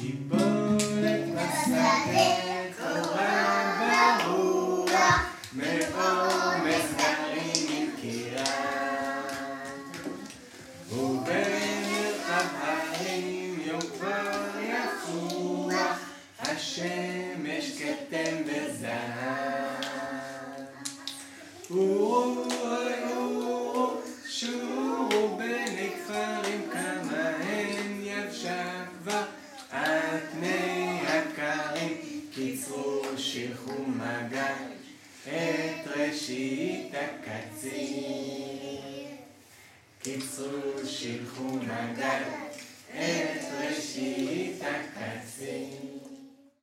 שיבולת בשדה תורה ברוח מעומס גרעין קירה ובמרחב הרים יום כבר יפוח השמש כתם וזהב קיצרו שילחו מגע את ראשית הקציר קיצרו שילחו מגע